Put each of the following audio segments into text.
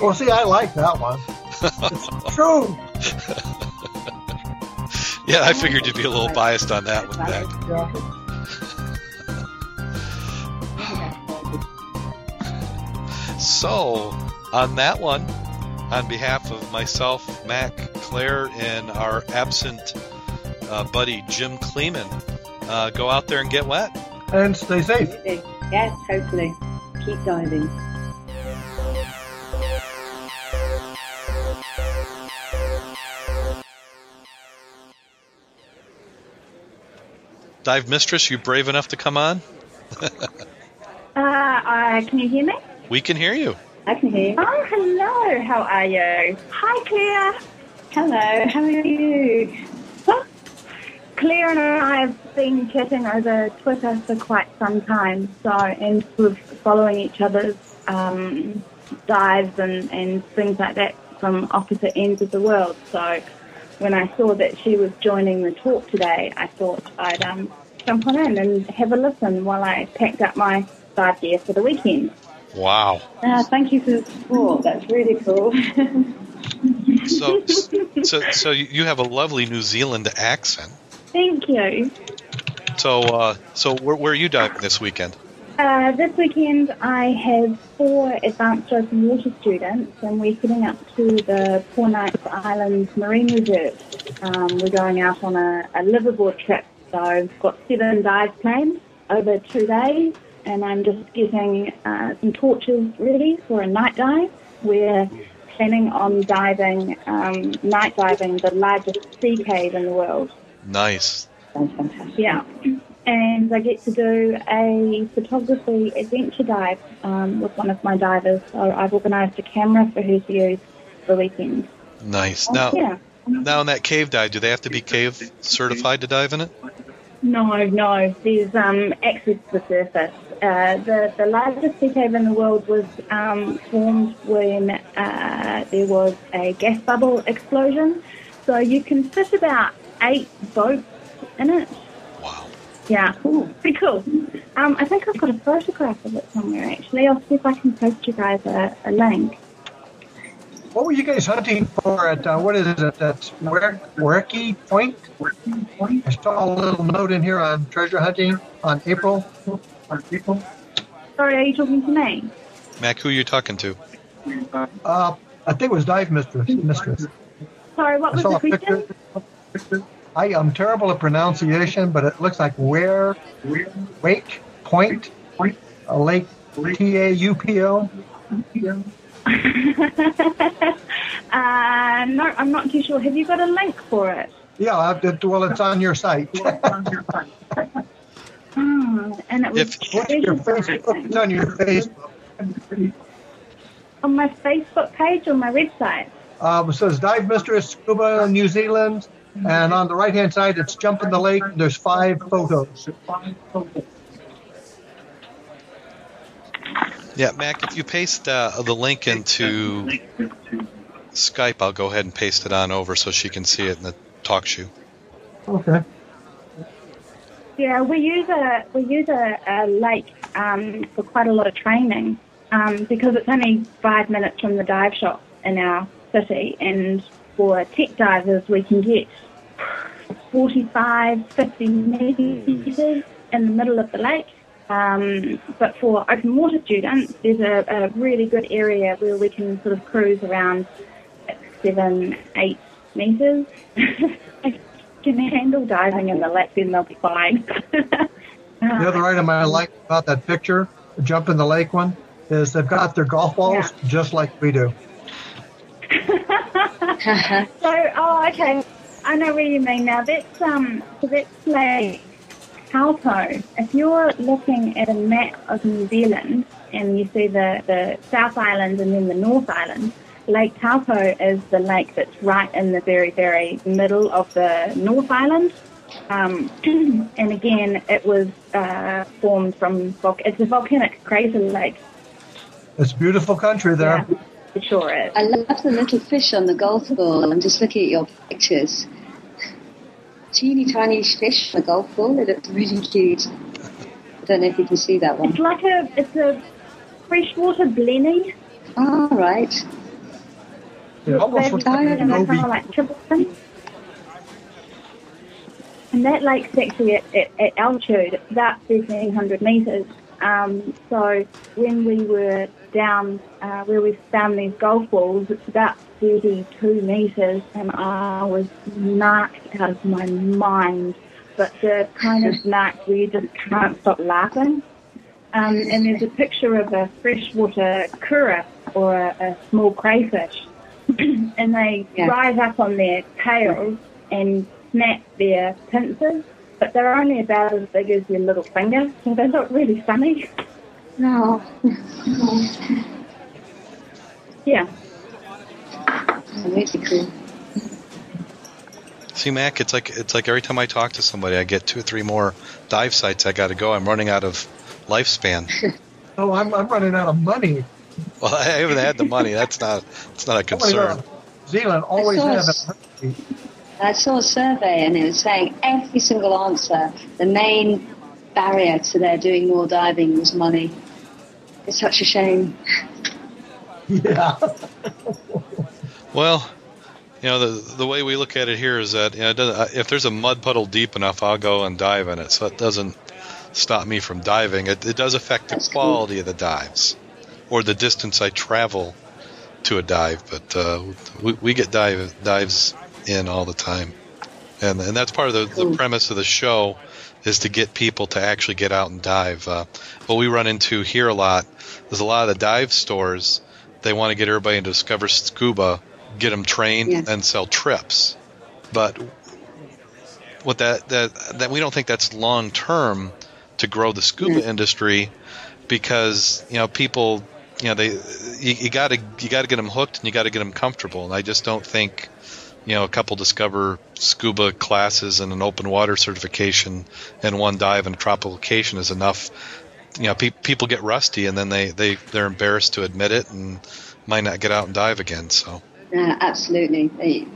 Well, see, I like that one. It's true. Yeah, I figured you'd be a little biased on that one, Beck. So, on that one, on behalf of myself, Mac, Claire, and our absent uh, buddy Jim Kleeman, uh, go out there and get wet. And stay safe. Yes, totally. Keep diving. Dive Mistress, you brave enough to come on? Uh, uh, can you hear me? We can hear you. I can hear you. Oh, hello. How are you? Hi, Claire. Hello, how are you? Claire and I have been chatting over Twitter for quite some time, so and sort of following each other's um, dives and, and things like that from opposite ends of the world. So when I saw that she was joining the talk today, I thought I'd um, jump on in and have a listen while I packed up my dive gear for the weekend. Wow. Uh, thank you for the support. That's really cool. So, so, so you have a lovely New Zealand accent. Thank you. So, uh, so where, where are you diving this weekend? Uh, this weekend I have four advanced open water students and we're heading up to the Poor Knights Island Marine Reserve. Um, we're going out on a, a liveaboard trip, so I've got seven dives planned over two days and I'm just getting uh, some torches ready for a night dive. We're planning on diving, um, night diving the largest sea cave in the world. Nice. Yeah. And I get to do a photography adventure dive um, with one of my divers. So I've organised a camera for her to use for the weekend. Nice. Now, yeah. now in that cave dive, do they have to be cave certified to dive in it? No, no. There's um, access to the surface. Uh, the, the largest sea cave in the world was um, formed when uh, there was a gas bubble explosion. So you can fit about eight boats in it. Wow. Yeah, pretty cool. Um, I think I've got a photograph of it somewhere actually. I'll see if I can post you guys a, a link. What were you guys hunting for at, uh, what is it, that's Werky Point? I saw a little note in here on treasure hunting on April. On April? Sorry, are you talking to me? Mac, who are you talking to? Uh, I think it was Dive Mistress. Mistress. Sorry, what I was saw the a question? picture. I am terrible at pronunciation, but it looks like where, wake, point, a lake, T A U P O. uh, no, I'm not too sure. Have you got a link for it? Yeah, I- it- well, it's on your site. Hmm, and it was If- What's your Facebook? It's on your Facebook. on my Facebook page or my website. Uh, it says Dive Mistress Scuba New Zealand, and on the right hand side, it's Jump in the Lake. There's five photos. Yeah, Mac, if you paste uh, the link into Skype, I'll go ahead and paste it on over so she can see it in the TalkShoe. Okay. Yeah, we use a we use a, a lake um, for quite a lot of training um, because it's only five minutes from the dive shop in our city, and for tech divers we can get 45, 50 meters in the middle of the lake. Um, but for open water students, there's a, a really good area where we can sort of cruise around six, seven, eight meters. can handle diving in the lake, then they'll be fine. The other item I like about that picture, the Jump in the Lake one, is they've got their golf balls just like we do. so, oh, okay. I know where you mean now. That's um, so that's Lake Taupo. If you're looking at a map of New Zealand and you see the the South Island and then the North Island, Lake Taupo is the lake that's right in the very very middle of the North Island. Um, and again, it was uh, formed from vol- it's a volcanic crater lake. It's beautiful country there. Yeah, it sure is. I love the little fish on the golf ball. I'm just looking at your pictures. teeny tiny fish on the golf ball. It looks really cute. I don't know if you can see that one. It's like a it's a freshwater blenny. All right. It almost looks like and an they're kind of Obi. like And that lake's actually at, at, at altitude, it's about 1,300 metres. Um, so when we were down uh, where we found these golf balls, it's about 32 metres, and I was knocked out of my mind. But the kind of knocked where you just can't stop laughing. Um, and there's a picture of a freshwater koura or a, a small crayfish, and they Yeah. rise up on their tails and snap their pincers, but they're only about as big as your little finger, so they look really funny. No. Yeah. Really cool. See, Mac, it's like it's like every time I talk to somebody, I get two or three more dive sites I got to go. I'm running out of lifespan. Oh, I'm, I'm running out of money. Well, I haven't had the money. That's not. It's not a concern. Zealand always saw have I saw a survey and it was saying every single answer, the main barrier to their doing more diving was money. It's such a shame. Yeah. Well, you know, the the way we look at it here is that you know, it doesn't, uh, if there's a mud puddle deep enough, I'll go and dive in it. So it doesn't stop me from diving. It, it does affect the That's cool. quality of the dives or the distance I travel to a dive. But uh, we, we get dive dives in all the time, and and that's part of the, the premise of the show is to get people to actually get out and dive. Uh, what we run into here a lot is a lot of the dive stores. They want to get everybody to discover scuba, get them trained, Yeah. and sell trips. But what that that that we don't think that's long term to grow the scuba industry because you know people you know they you, you got to you got to get them hooked and you got to get them comfortable. And I just don't think you know a couple discover scuba classes and an open water certification and one dive in a tropical location is enough. You know pe- people get rusty and then they they they're embarrassed to admit it and might not get out and dive again so Yeah, absolutely.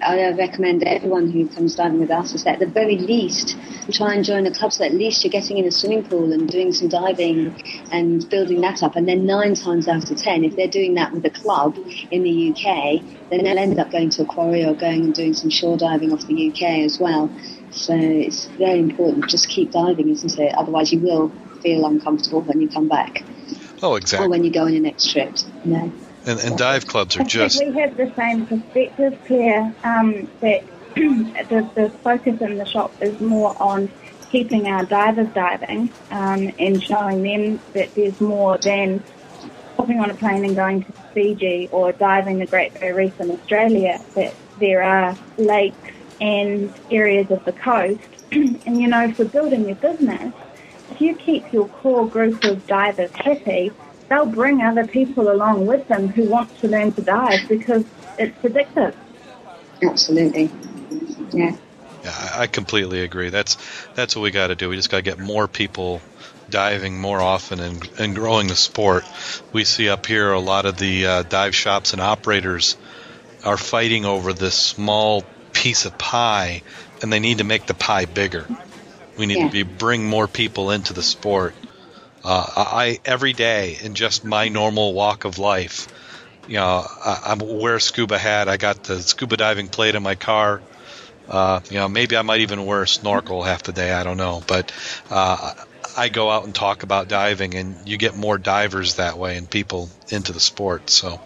I uh, recommend everyone who comes diving with us is that at the very least try and join a club so at least you're getting in a swimming pool and doing some diving and building that up. And then nine times out of ten, if they're doing that with a club in the UK, then they'll end up going to a quarry or going and doing some shore diving off the UK as well. So it's very important. Just keep diving, isn't it? Otherwise you will feel uncomfortable when you come back oh exactly. or when you go on your next trip. You know? And, and dive clubs are just we have the same perspective, Claire, um, that the, the focus in the shop is more on keeping our divers diving um, and showing them that there's more than hopping on a plane and going to Fiji or diving the Great Barrier Reef in Australia, that there are lakes and areas of the coast. and, you know, for building your business, if you keep your core group of divers happy, they'll bring other people along with them who want to learn to dive because it's addictive. Absolutely. Yeah. Yeah, I I completely agree. That's that's what we got to do. We just got to get more people diving more often and, and growing the sport. We see up here a lot of the uh, dive shops and operators are fighting over this small piece of pie, and they need to make the pie bigger. We need Yeah. to be bring more people into the sport. Uh, I every day in just my normal walk of life, you know, I, I wear a scuba hat. I got the scuba diving plate in my car. Uh, you know, maybe I might even wear a snorkel half the day. I don't know, but uh, I go out and talk about diving, and you get more divers that way and people into the sport. So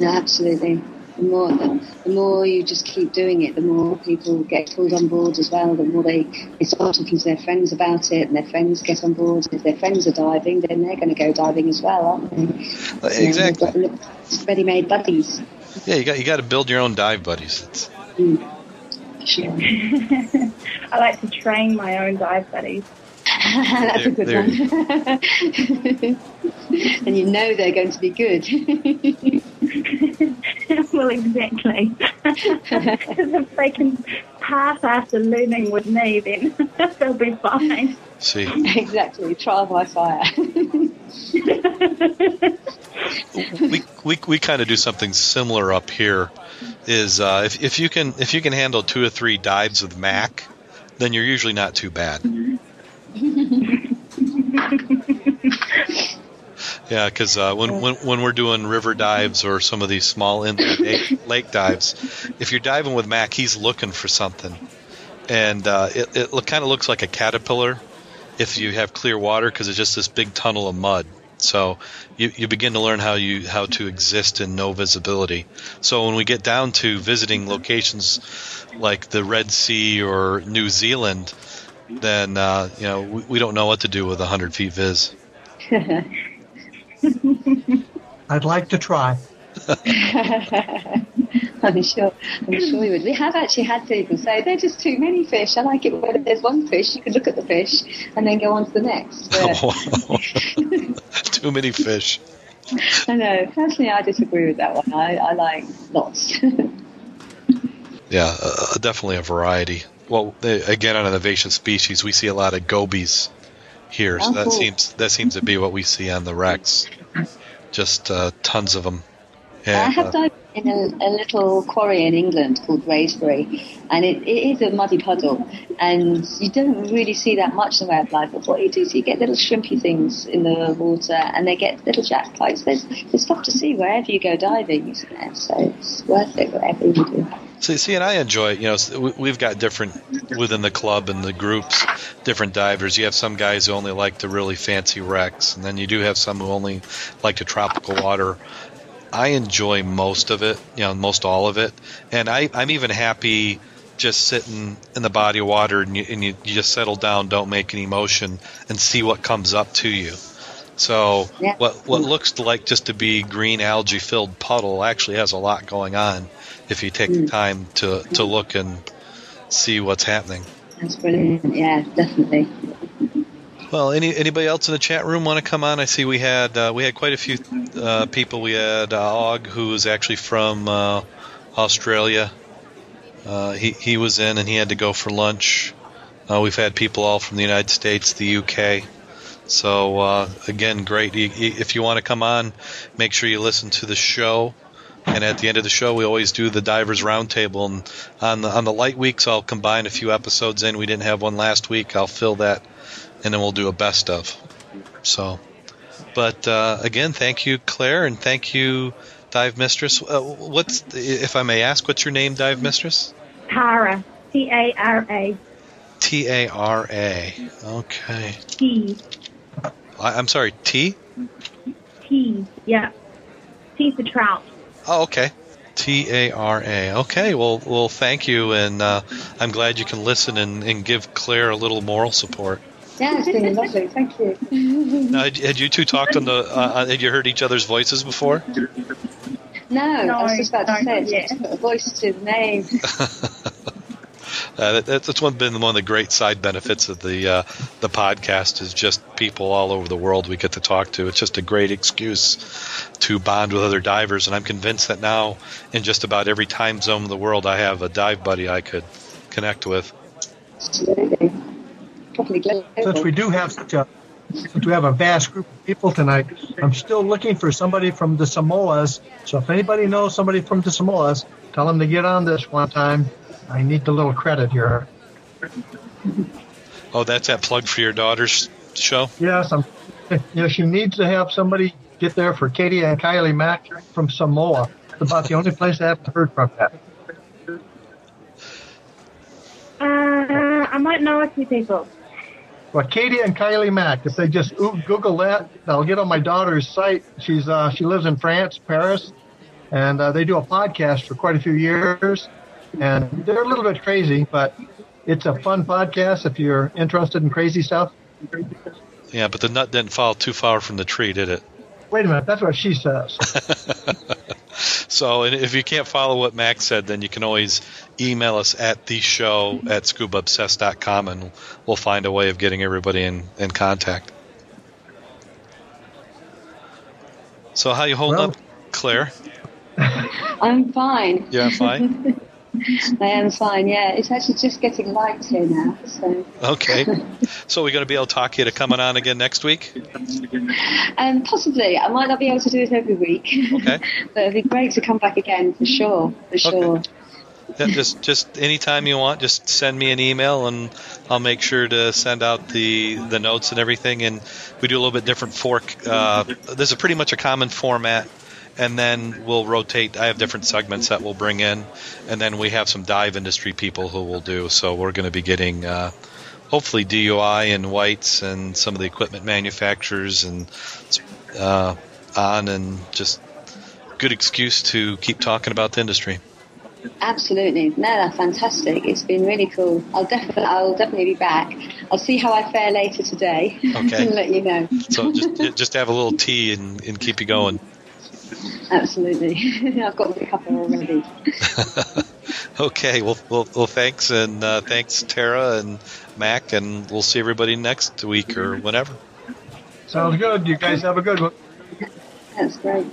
absolutely. More, the, the more you just keep doing it, the more people get pulled on board as well. The more they, they start talking to their friends about it, and their friends get on board. If their friends are diving, then they're going to go diving as well, aren't they? Uh, you know, exactly, got ready-made buddies. yeah, you got you got to build your own dive buddies. It's, hmm. Sure. I like to train my own dive buddies. That's a good one. and you know they're going to be good. well, exactly. Because if they can pass after learning with me, then they'll be fine. see, exactly. Trial by fire. we we, we kind of do something similar up here. Is uh, if if you can if you can handle two or three dives with Mac, then you're usually not too bad. Yeah, because uh, when, when when we're doing river dives or some of these small inland lake, lake dives, if you're diving with Mac, he's looking for something, and uh, it, it kind of looks like a caterpillar if you have clear water because it's just this big tunnel of mud. So you, you begin to learn how you how to exist in no visibility. So when we get down to visiting locations like the Red Sea or New Zealand, then uh, you know we, we don't know what to do with a hundred feet viz. I'd like to try. I'm sure. I'm sure we would. We have actually had people say they're just too many fish. I like it when there's one fish. You can look at the fish and then go on to the next. Too many fish. I know. Personally, I disagree with that one. I, I like lots. Yeah, uh, definitely a variety. Well, they, again, on an invasive species, we see a lot of gobies here. So Oh, that seems that seems to be what we see on the wrecks. Just uh, tons of them. I have uh, dived in a, a little quarry in England called Wraysbury, and it, it is a muddy puddle, and you don't really see that much in the way of life. But what you do is you get little shrimpy things in the water, and they get little jackpipes. There's, there's stuff to see wherever you go diving, isn't there? So it's worth it whatever you do. See, see, and I enjoy it. You know, we- we've got different within the club and the groups, different divers. You have some guys who only like the really fancy wrecks, and then you do have some who only like the tropical water. I enjoy most of it, you know, most all of it, and I, I'm even happy just sitting in the body of water and you, and you, you just settle down, don't make any motion, and see what comes up to you. So Yeah. what what looks like just to be green algae filled puddle actually has a lot going on if you take the time to, to look and see what's happening. That's brilliant. Yeah, definitely. Well, any anybody else in the chat room want to come on? I see we had uh, we had quite a few uh, people. We had uh, Og, who is actually from uh, Australia. Uh, he he was in and he had to go for lunch. Uh, we've had people all from the United States, the UK. So uh, again, great. If you want to come on, make sure you listen to the show. And at the end of the show, we always do the divers roundtable. And on the on the light weeks, I'll combine a few episodes in. We didn't have one last week. I'll fill that, and then we'll do a best of. So, but uh, again, thank you, Claire, and thank you, Dive Mistress. Uh, what's if I may ask, what's your name, Dive Mistress? Tara. T A R A. T A R A. Okay. T. I, I'm sorry. T. T. Yeah. T for trout. Oh, okay. T A R A. Okay. Well, well, thank you, and uh, I'm glad you can listen and, and give Claire a little moral support. Yeah, it's been lovely. Thank you. Now, had, had you two talked on the? Uh, had you heard each other's voices before? No, I was just about to No, say, it's just put a voice to the name. Uh, that, that's one been one of the great side benefits of the uh, the podcast is just people all over the world we get to talk to. It's just a great excuse to bond with other divers, and I'm convinced that now in just about every time zone in the world, I have a dive buddy I could connect with. Absolutely. Since we do have such a since we have a vast group of people tonight, I'm still looking for somebody from the Samoas. So if anybody knows somebody from the Samoas, tell them to get on this one time. I need the little credit here. Oh, that's that plug for your daughter's show. Yes, I'm. You know, she needs to have somebody get there for Katie and Kylie Mack from Samoa. It's about the only place I haven't heard from that. Uh, I might know a few people. Well, Katie and Kylie Mack. If they just Google that, they'll get on my daughter's site. She's uh, she lives in France, Paris, and uh, they do a podcast for quite a few years. And they're a little bit crazy, but it's a fun podcast if you're interested in crazy stuff. Yeah, but the nut didn't fall too far from the tree, did it? Wait a minute, that's what she says. So and if you can't follow what Max said, then you can always email us at the show at scubaobsessed.com and we'll find a way of getting everybody in, in contact. So how you holding Well- up, Claire? I'm fine. Yeah, fine. I am fine, yeah. It's actually just getting light here now, so. Okay. So we're going to be able to talk you to coming on again next week? Um, possibly. I might not be able to do it every week. Okay. but it'd be great to come back again, for sure. For sure. Yeah, just just anytime you want, just send me an email and I'll make sure to send out the the notes and everything. And we do a little bit different fork. Uh, this is pretty much a common format, and then we'll rotate. I have different segments that we'll bring in, and then we have some dive industry people who will do. So we're going to be getting. Uh, hopefully DUI and whites and some of the equipment manufacturers and uh, on and just good excuse to keep talking about the industry. Absolutely, no, that's fantastic. It's been really cool. I'll definitely, I'll definitely be back. I'll see how I fare later today Okay. and let you know. So just just have a little tea and, and keep you going. Absolutely, I've got a couple already. okay. Well, well, well thanks and uh, thanks Tara and Mac, and we'll see everybody next week or whenever. Sounds good. You guys have a good one. That's great.